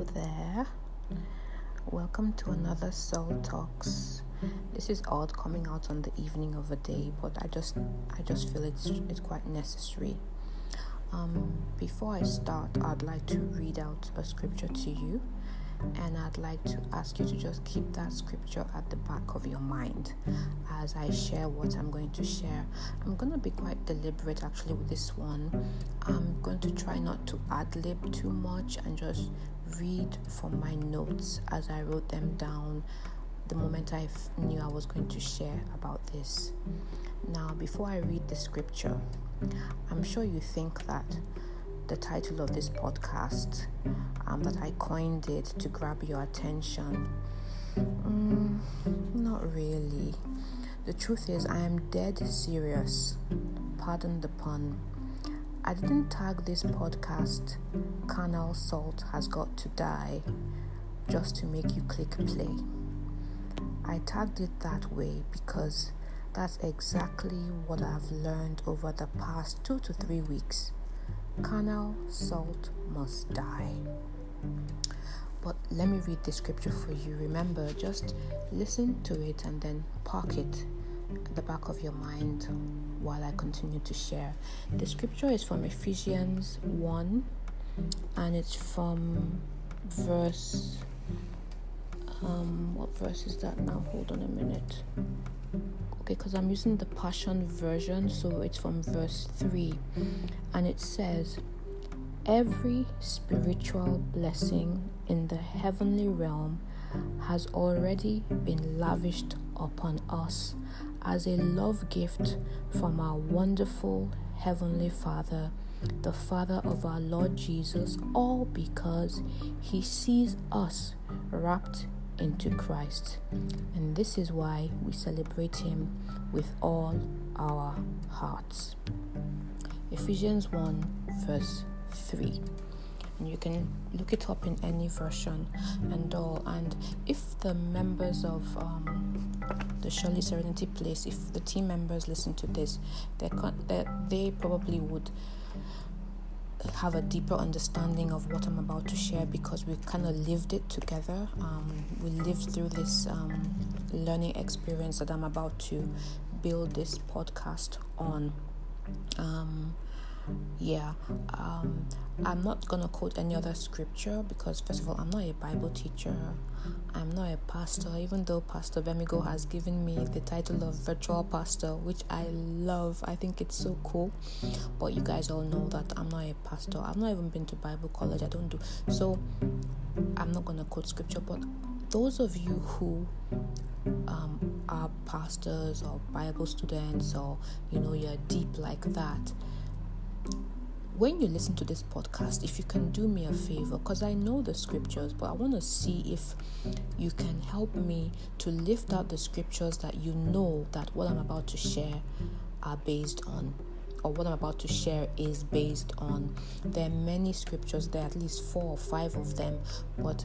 Hello there. Welcome to another Salt Talks. This is odd coming out on the evening of a day, but I just I just feel it's it's quite necessary. Um, before I start, I'd like to read out a scripture to you and I'd like to ask you to just keep that scripture at the back of your mind as I share what I'm going to share. I'm going to be quite deliberate actually with this one. I'm going to try not to ad lib too much and just read from my notes as I wrote them down the moment I knew I was going to share about this. Now, before I read the scripture, I'm sure you think that the title of this podcast, um, that I coined it to grab your attention. Mm, not really. The truth is, I am dead serious. Pardon the pun. I didn't tag this podcast, Carnal Salt Has Got to Die, just to make you click play. I tagged it that way because that's exactly what I've learned over the past two to three weeks Carnal salt must die. But let me read the scripture for you. Remember, just listen to it and then park it at the back of your mind while I continue to share. The scripture is from Ephesians 1 and it's from verse. Um, what verse is that now? Hold on a minute okay because i'm using the passion version so it's from verse 3 and it says every spiritual blessing in the heavenly realm has already been lavished upon us as a love gift from our wonderful heavenly father the Father of our Lord Jesus, all because He sees us wrapped into Christ. And this is why we celebrate Him with all our hearts. Ephesians 1, verse 3. You can look it up in any version and all. And if the members of um, the Shirley Serenity Place, if the team members listen to this, they, they probably would have a deeper understanding of what I'm about to share because we kind of lived it together. Um, we lived through this um, learning experience that I'm about to build this podcast on. Um, yeah, um, I'm not gonna quote any other scripture because, first of all, I'm not a Bible teacher. I'm not a pastor, even though Pastor Bemigo has given me the title of virtual pastor, which I love. I think it's so cool. But you guys all know that I'm not a pastor. I've not even been to Bible college. I don't do so. I'm not gonna quote scripture, but those of you who um, are pastors or Bible students, or you know, you're deep like that when you listen to this podcast, if you can do me a favor, because I know the scriptures, but I want to see if you can help me to lift out the scriptures that you know that what I'm about to share are based on, or what I'm about to share is based on. There are many scriptures, there are at least four or five of them, but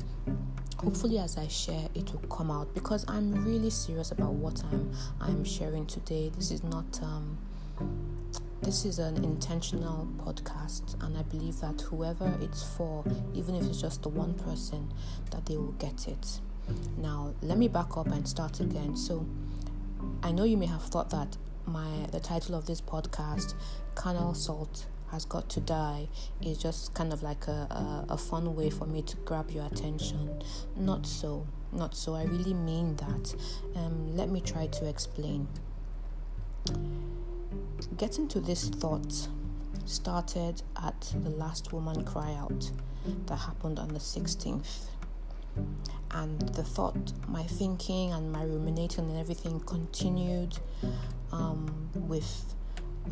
hopefully as I share it will come out because I'm really serious about what I'm I'm sharing today. This is not um this is an intentional podcast, and I believe that whoever it's for, even if it's just the one person, that they will get it. Now, let me back up and start again. So, I know you may have thought that my the title of this podcast, "Carnal Salt Has Got to Die," is just kind of like a, a, a fun way for me to grab your attention. Not so, not so. I really mean that. Um, let me try to explain getting to this thought started at the last woman cry out that happened on the 16th. And the thought, my thinking and my ruminating and everything continued um, with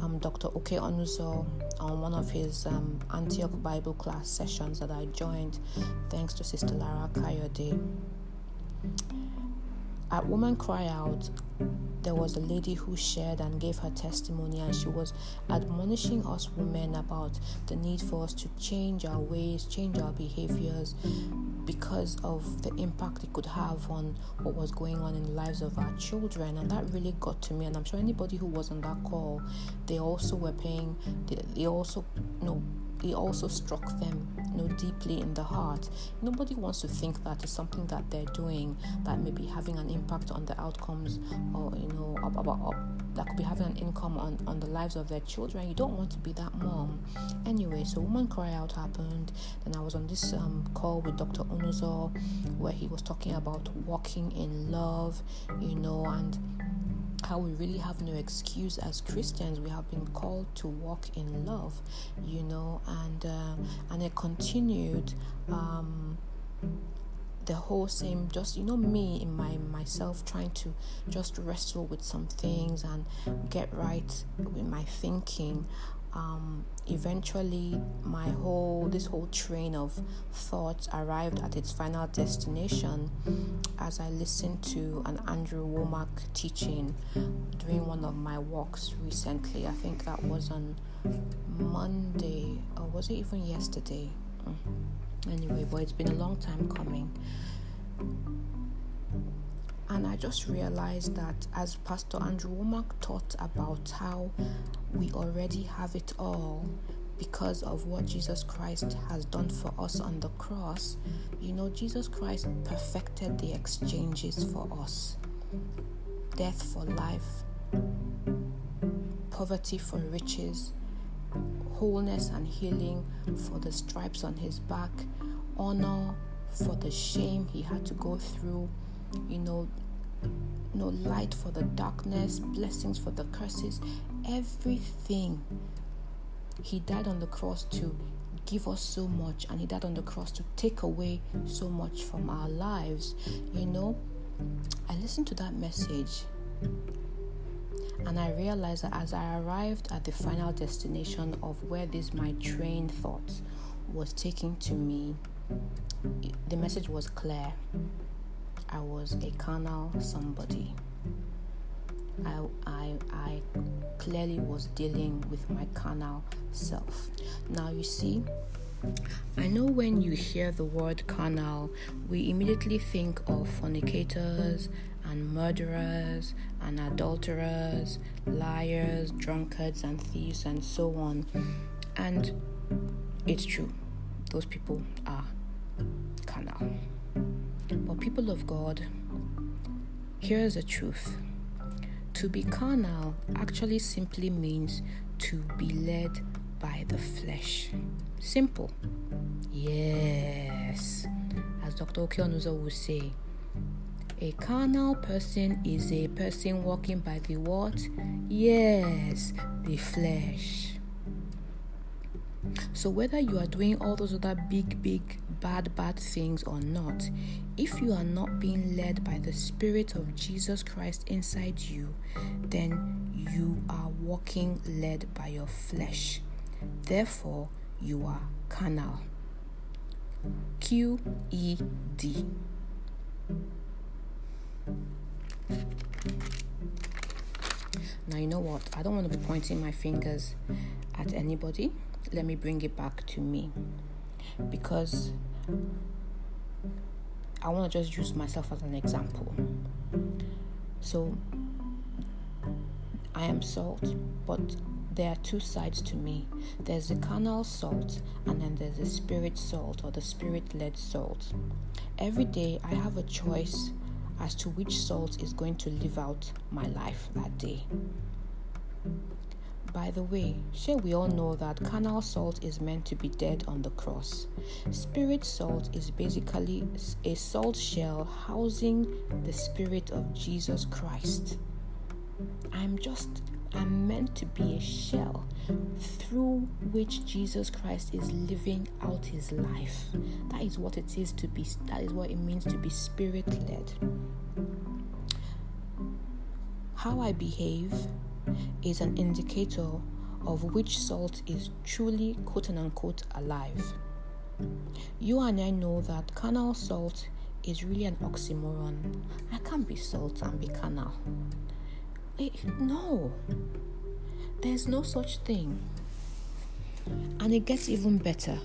um, Dr. Oke Onuzo on one of his um, Antioch Bible class sessions that I joined, thanks to Sister Lara Kayode. At Woman Cry Out, there was a lady who shared and gave her testimony, and she was admonishing us women about the need for us to change our ways, change our behaviors because of the impact it could have on what was going on in the lives of our children. And that really got to me. And I'm sure anybody who was on that call, they also were paying, they, they also, you know, it also struck them you know deeply in the heart. Nobody wants to think that it's something that they're doing that may be having an impact on the outcomes or you know about, that could be having an income on, on the lives of their children. You don't want to be that mom. Anyway so woman cry out happened. Then i was on this um, call with dr onuzo where he was talking about walking in love you know and how we really have no excuse as Christians. We have been called to walk in love, you know, and uh, and it continued. Um, the whole same just you know me in my myself trying to just wrestle with some things and get right with my thinking um, eventually my whole this whole train of thoughts arrived at its final destination as I listened to an Andrew Wommack teaching during one of my walks recently. I think that was on Monday or was it even yesterday? Mm. Anyway, but it's been a long time coming. And I just realized that as Pastor Andrew Wommack taught about how we already have it all because of what Jesus Christ has done for us on the cross, you know, Jesus Christ perfected the exchanges for us. Death for life, poverty for riches, wholeness and healing for the stripes on his back, honor for the shame he had to go through, you know, no light for the darkness, blessings for the curses, everything. He died on the cross to give us so much, and He died on the cross to take away so much from our lives. You know, I listened to that message and I realized that as I arrived at the final destination of where this my train thoughts was taking to me, the message was clear. I was a carnal somebody. I, I, I clearly was dealing with my carnal self. Now, you see, I know when you hear the word carnal, we immediately think of fornicators and murderers and adulterers, liars, drunkards, and thieves, and so on. And it's true, those people are people of God, here's the truth to be carnal actually simply means to be led by the flesh. Simple. Yes. As Dr. Oke Onuzo would say, a carnal person is a person walking by the what? Yes, the flesh. So, whether you are doing all those other big, big, bad, bad things or not, if you are not being led by the Spirit of Jesus Christ inside you, then you are walking led by your flesh. Therefore, you are carnal. Q E D. Now, you know what? I don't want to be pointing my fingers at anybody let me bring it back to me because I want to just use myself as an example. So, I am salt, but there are two sides to me there's the carnal salt, and then there's the spirit salt or the spirit led salt. Every day, I have a choice as to which salt is going to live out my life that day. By the way, sure we all know that carnal salt is meant to be dead on the cross. Spirit salt is basically a salt shell housing the spirit of Jesus Christ. I'm just I'm meant to be a shell through which Jesus Christ is living out his life. That is what it is to be that is what it means to be spirit led. How I behave is an indicator of which salt is truly quote unquote alive. You and I know that carnal salt is really an oxymoron. I can't be salt and be carnal. Wait, eh, no, there's no such thing. And it gets even better,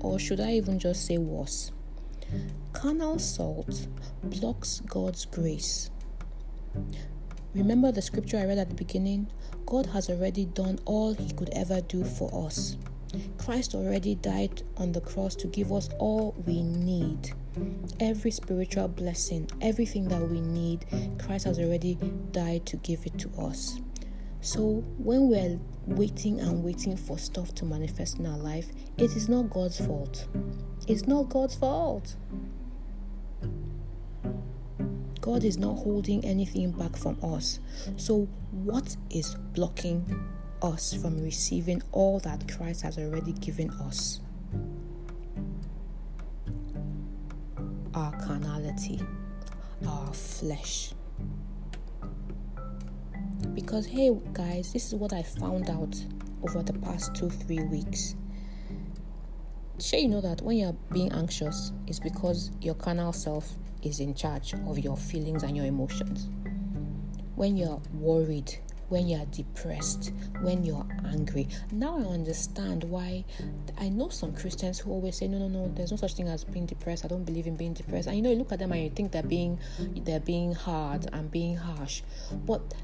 or should I even just say worse? Carnal salt blocks God's grace. Remember the scripture I read at the beginning? God has already done all He could ever do for us. Christ already died on the cross to give us all we need. Every spiritual blessing, everything that we need, Christ has already died to give it to us. So when we're waiting and waiting for stuff to manifest in our life, it is not God's fault. It's not God's fault. God is not holding anything back from us. So, what is blocking us from receiving all that Christ has already given us. Our carnality, our flesh. Because, hey, guys, this is what I found out over the past two, three weeks. Sure, you know that when you're being anxious, it's because your carnal self is in charge of your feelings and your emotions. When you're worried, when you're depressed, when you're angry. Now I understand why I know some Christians who always say, No, no, no, there's no such thing as being depressed. I don't believe in being depressed. And you know, you look at them and you think they're being they're being hard and being harsh. But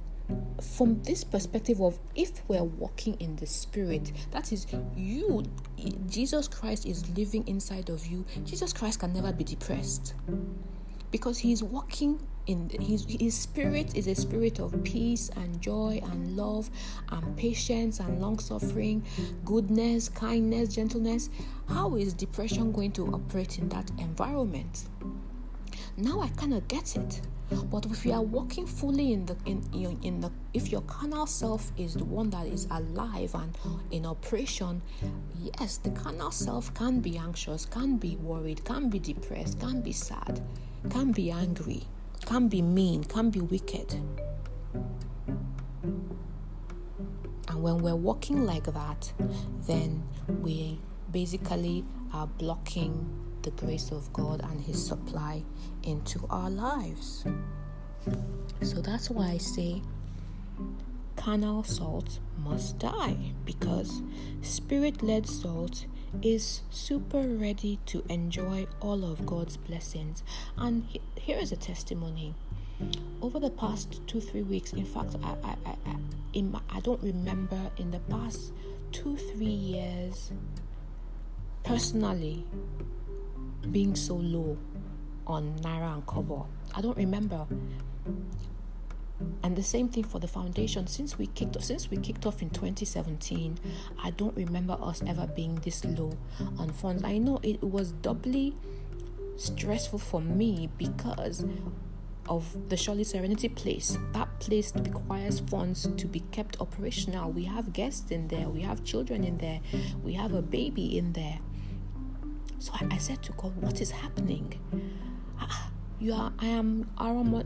from this perspective of if we're walking in the spirit that is you jesus christ is living inside of you jesus christ can never be depressed because he's walking in his, his spirit is a spirit of peace and joy and love and patience and long suffering goodness kindness gentleness. How is depression going to operate in that environment now i kind of get it but if you are walking fully in the in, in the if your carnal self is the one that is alive and in operation yes the carnal self can be anxious can be worried can be depressed can be sad can be angry can be mean, can be wicked. And when we're walking like that, then we basically are blocking the grace of God and His supply into our lives. So that's why I say carnal salt must die because spirit led salt is super ready to enjoy all of God's blessings. And here is a testimony. Over the past two, three weeks, in fact, I, I, I, I, in my, I don't remember in the past two, three years, personally, being so low on Naira and Kobo. I don't remember and the same thing for the foundation since we kicked off since we kicked off in 2017 i don't remember us ever being this low on funds i know it was doubly stressful for me because of the Surely Serenity place. That place requires funds to be kept operational. We have guests in there, we have children in there, we have a baby in there. So I, I said to God, What is happening? Ah, you are I am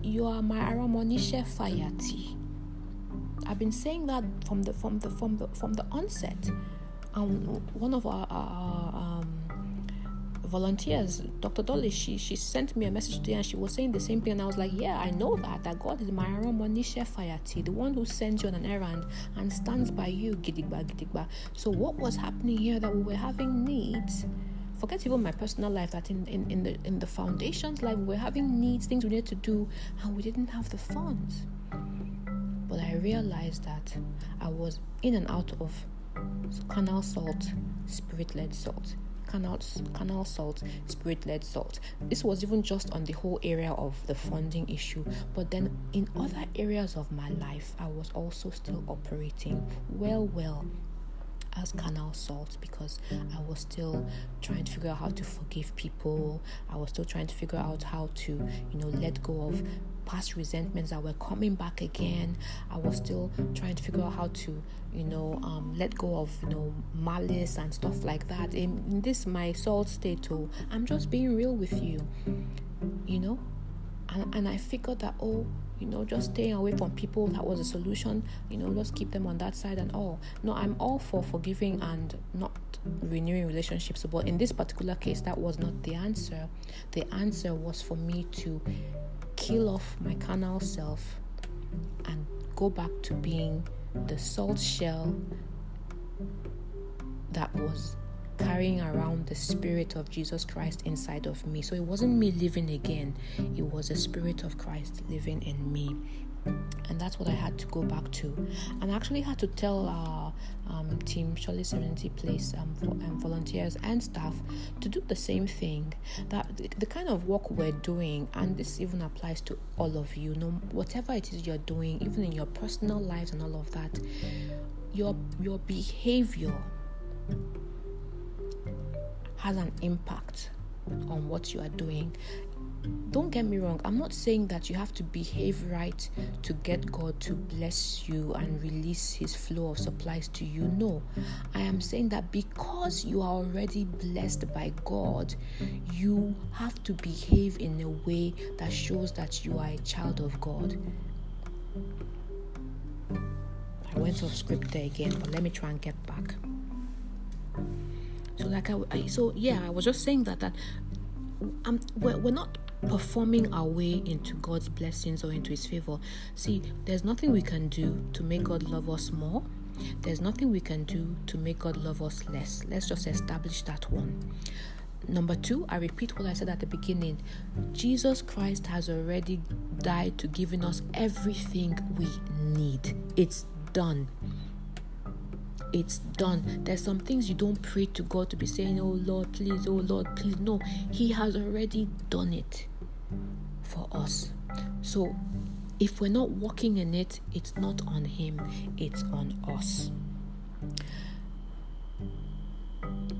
you are my Aramonisha Fayati. I've been saying that from the from the from the from the onset. Um, one of our, our um, volunteers, Dr. Dolly, she she sent me a message today and she was saying the same thing and I was like, Yeah, I know that that God is my Aramonisha Fayati, the one who sends you on an errand and stands by you, gidigba gidigba. So what was happening here that we were having needs forget even my personal life that in, in, in the in the foundation's life we're having needs things we needed to do and we didn't have the funds. But i realized that i was in and out of carnal salt spirit-led salt canal, carnal salt spirit-led salt. This was even just on the whole area of the funding issue but then in other areas of my life i was also still operating well well as carnal salt because I was still trying to figure out how to forgive people. I was still trying to figure out how to, you know, let go of past resentments that were coming back again. I was still trying to figure out how to, you know, um, let go of, you know, malice and stuff like that. In, in this my salt state, oh, I'm just being real with you, you know, and, and I figured that oh you know just staying away from people that was a solution. You know just keep them on that side and all. No i'm all for forgiving and not renewing relationships. But in this particular case that was not the answer. The answer was for me to kill off my carnal self and go back to being the salt shell that was carrying around the spirit of Jesus Christ inside of me. So it wasn't me living again, it was the spirit of Christ living in me. And that's what I had to go back to. And I actually had to tell our um, team, Surely Serenity Place um, um, volunteers and staff to do the same thing. That the kind of work we're doing, and this even applies to all of you. No, whatever it is you're doing, even in your personal lives and all of that, your your behavior has an impact on what you are doing don't get me wrong, I'm not saying that you have to behave right to get God to bless you and release His flow of supplies to you. No, I am saying that because you are already blessed by God, you have to behave in a way that shows that you are a child of God. I went off script there again, but let me try and get back. Like I, I so yeah, I was just saying that that um, we're, we're not performing our way into God's blessings or into His favor. See, there's nothing we can do to make God love us more. There's nothing we can do to make God love us less. Let's just establish that one. Number two, I repeat what I said at the beginning Jesus Christ has already died to giving us everything we need. It's done it's done. There's some things you don't pray to God to be saying, Oh Lord, please, oh Lord, please. No, He has already done it for us. So if we're not walking in it, it's not on Him, it's on us.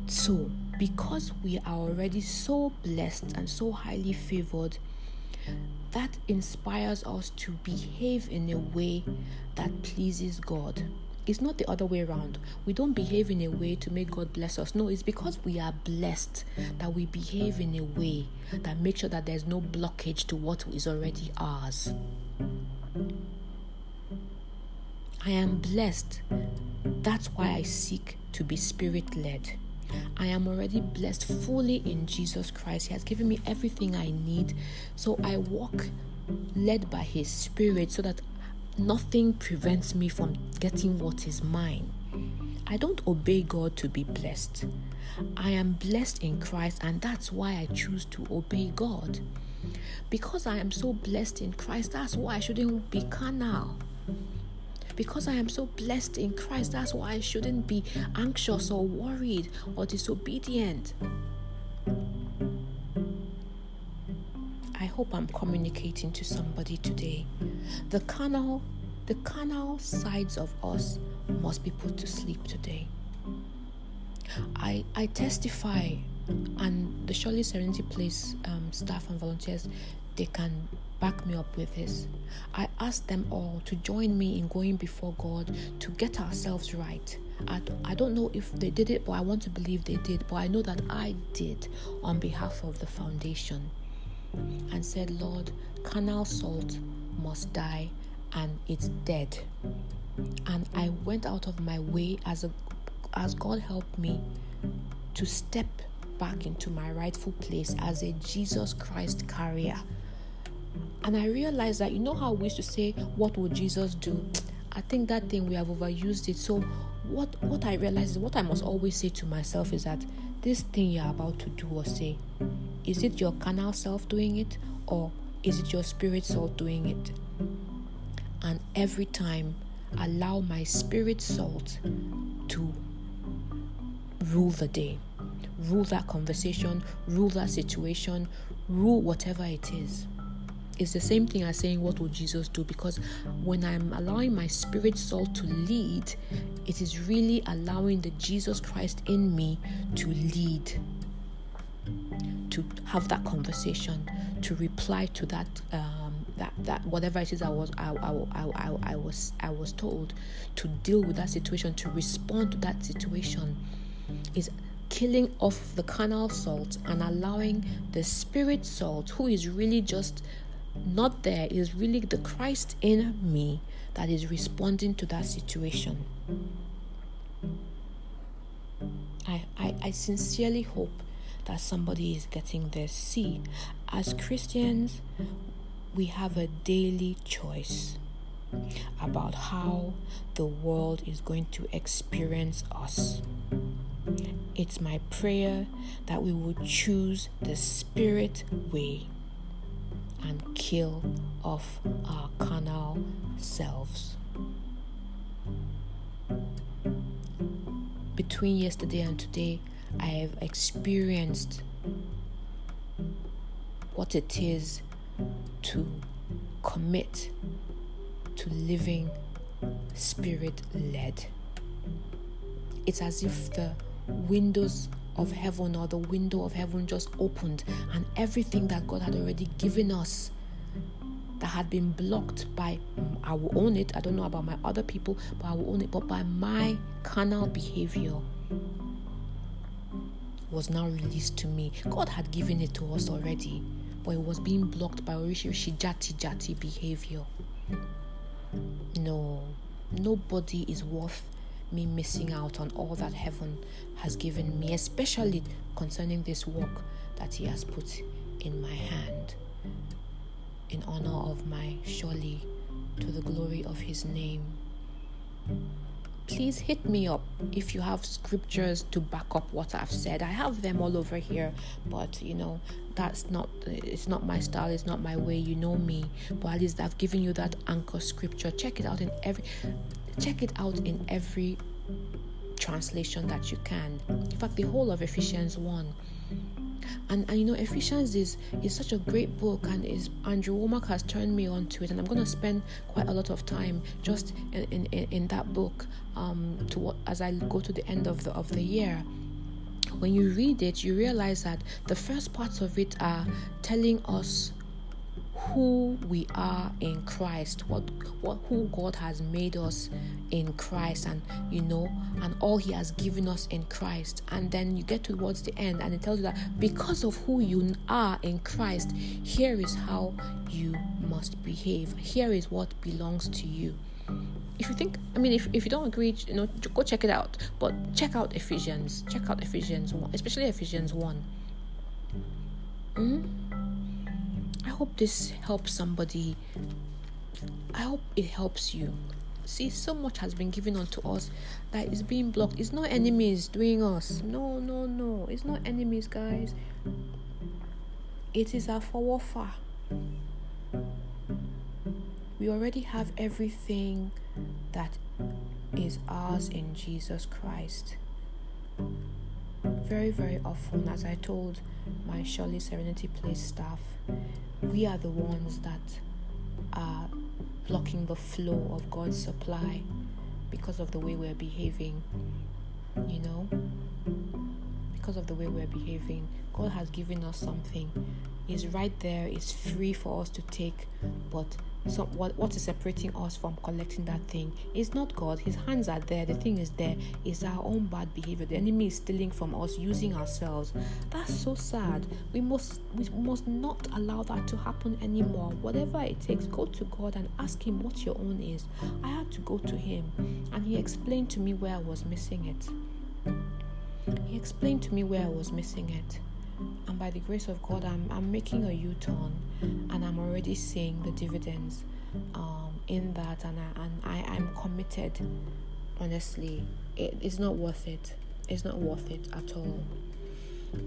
So, because we are already so blessed and so highly favored, that inspires us to behave in a way that pleases God. It's not the other way around. We don't mm-hmm. behave in a way to make God bless us. No, it's because we are blessed that we behave in a way that makes sure that there's no blockage to what is already ours. I am blessed. That's why I seek to be spirit led. I am already blessed fully in Jesus Christ. He has given me everything I need. So I walk led by His Spirit so that Nothing prevents me from getting what is mine. I don't obey God to be blessed. I am blessed in Christ, and that's why I choose to obey God. Because I am so blessed in Christ, that's why I shouldn't be carnal. Because I am so blessed in Christ, that's why I shouldn't be anxious or worried or disobedient. I hope I'm communicating to somebody today. The carnal, the carnal sides of us must be put to sleep today. I I testify, and the Shirley Serenity Place um, staff and volunteers, they can back me up with this. I ask them all to join me in going before God to get ourselves right. I, I don't know if they did it, but I want to believe they did. But I know that I did on behalf of the foundation and said, Lord, carnal salt must die and it's dead. And I went out of my way as a as God helped me to step back into my rightful place as a Jesus Christ carrier. And I realized that you know how we used to say, What would Jesus do? I think that thing we have overused it. So what what I realized is what I must always say to myself is that this thing you're about to do or say, is it your carnal self doing it or is it your spirit soul doing it? And every time, allow my spirit soul to rule the day, rule that conversation, rule that situation, rule whatever it is. It's the same thing as saying, What would Jesus do? Because when I'm allowing my spirit soul to lead, it is really allowing the Jesus Christ in me to lead to have that conversation, to reply to that um, that that whatever it is I was I, I, I, I, was I was told to deal with that situation, to respond to that situation, is killing off the carnal salt and allowing the spirit salt, who is really just not there, is really the Christ in me that is responding to that situation. I, I, I sincerely hope that somebody is getting their See, as Christians, we have a daily choice about how the world is going to experience us. It's my prayer that we will choose the spirit way and kill off our carnal selves. between yesterday and today, I have experienced what it is to commit to living spirit led. It's as if the windows of heaven or the window of heaven just opened and everything that God had already given us that had been blocked by I will own it. I don't know about my other people, but I will own it. But by my carnal behavior was now released to me. God had given it to us already, but it was being blocked by Orishi Jati Jati behavior. No, nobody is worth me missing out on all that heaven has given me, especially concerning this work that He has put in my hand in honor of my surely to the glory of His name. Please hit me up if you have scriptures to back up what I've said. I have them all over here, but you know, that's not it's not my style, it's not my way. You know me, but at least I've given you that anchor scripture. Check it out in every check it out in every translation that you can. In fact, the whole of Ephesians 1 and, and you know ephesians is is such a great book and is andrew Wommack has turned me on to it and i'm going to spend quite a lot of time just in in, in that book um to what as i go to the end of the of the year. When you read it you realize that the first parts of it are telling us who we are in Christ, what what who God has made us in Christ, and you know, and all He has given us in Christ. And then you get towards the end, and it tells you that because of who you are in Christ, here is how you must behave. Here is what belongs to you. If you think, I mean, if, if you don't agree, you know, go check it out. But check out Ephesians. Check out Ephesians 1, especially Ephesians 1. Mm-hmm hope this helps somebody. I hope it helps you. See, so much has been given unto us that is being blocked. It's not enemies doing us. No, no, no. It's not enemies, guys. It is our warfare. We already have everything that is ours in Jesus Christ. Very, very often, as I told my Surely Serenity Place staff, we are the ones that are blocking the flow of God's supply because of the way we're behaving. You know? Because of the way we're behaving. God has given us something. It's right there, it's free for us to take, but so what what is separating us from collecting that thing is not God. His hands are there. The thing is there. It's our own bad behavior. The enemy is stealing from us, using ourselves. That's so sad. We must we must not allow that to happen anymore. Whatever it takes, go to God and ask Him what your own is. I had to go to Him, and He explained to me where I was missing it. He explained to me where I was missing it and by the grace of God, I'm, I'm making a U turn and I'm already seeing the dividends um, in that, and, I, and I, I'm committed. Honestly, it, it's not worth it. It's not worth it at all.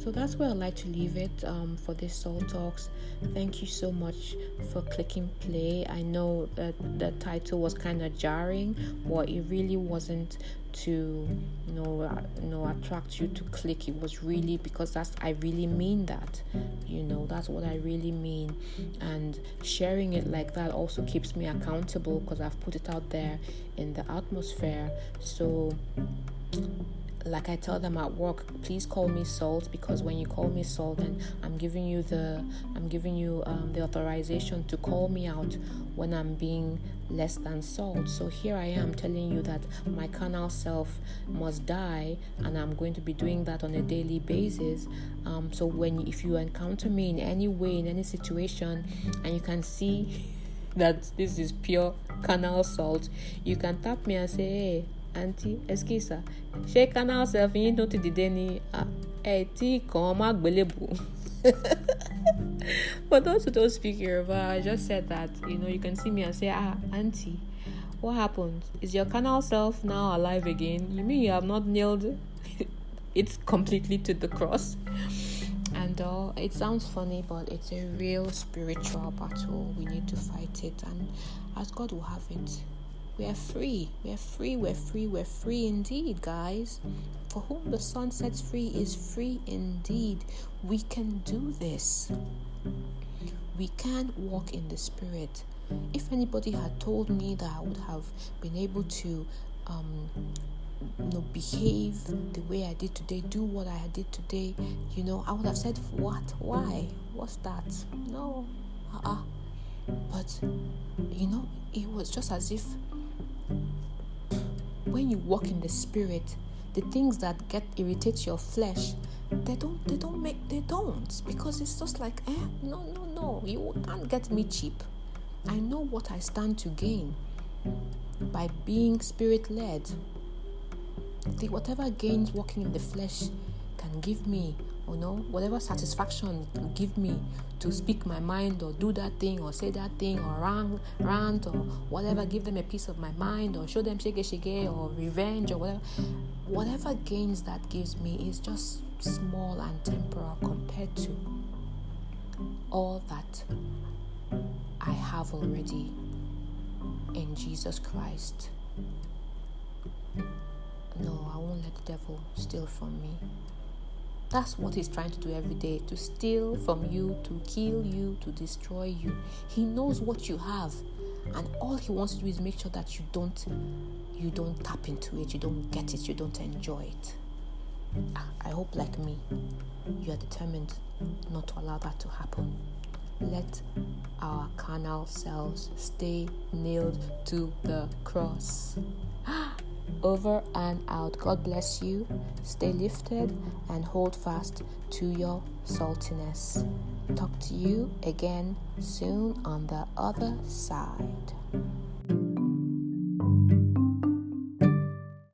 So that's where I'd like to leave it um, for this Salt Talks. Thank you so much for clicking play. I know that the title was kind of jarring, but it really wasn't to you know uh, you know attract you to click it was really because that's i really mean that you know that's what i really mean and sharing it like that also keeps me accountable because i've put it out there in the atmosphere so like I tell them at work, please call me salt because when you call me salt, then I'm giving you the I'm giving you um, the authorization to call me out when I'm being less than salt. So here I am telling you that my carnal self must die, and I'm going to be doing that on a daily basis. Um, so when if you encounter me in any way in any situation, and you can see that this is pure carnal salt, you can tap me and say, hey àǹtí ẹskísà ṣé canal self yín tó ti dìde ni ẹ tí kàn má gbélébù. For those who don't speak Yoruba, I just said that you know you can see me and say, ah, auntie, what happened? Is your carnal self now alive again? You mean you have not nailed it completely to the cross? And uh, it sounds funny, but it's a real spiritual battle. We need to fight it, and as God will have it, We are free. We are free. We're free. We're free indeed, guys. For whom the son sets free is free indeed. We can do this. We can walk in the Spirit. If anybody had told me that I would have been able to um, you know, behave the way I did today, do what I did today, you know, I would have said, What? Why? What's that? No. Uh-uh. But, you know, it was just as if when you walk in the spirit, the things that get irritate your flesh, they don't they don't make they don't because it's just like eh no no no you can't get me cheap. I know what I stand to gain by being spirit led. The whatever gains walking in the flesh can give me you know whatever satisfaction give me to speak my mind or do that thing or say that thing or rant, rant or whatever give them a piece of my mind or show them shige shige or revenge or whatever whatever gains that gives me is just small and temporal compared to all that I have already in Jesus Christ. No, I won't let the devil steal from me. That's what he's trying to do every day to steal from you, to kill you, to destroy you. He knows what you have, and all he wants to do is make sure that you don't you don't tap into it, you don't get it, you don't enjoy it. Ah, I hope like me, you are determined not to allow that to happen. Let our carnal selves stay nailed to the cross. Ah, over and out. God bless you. Stay lifted and hold fast to your saltiness. Talk to you again soon on the other side.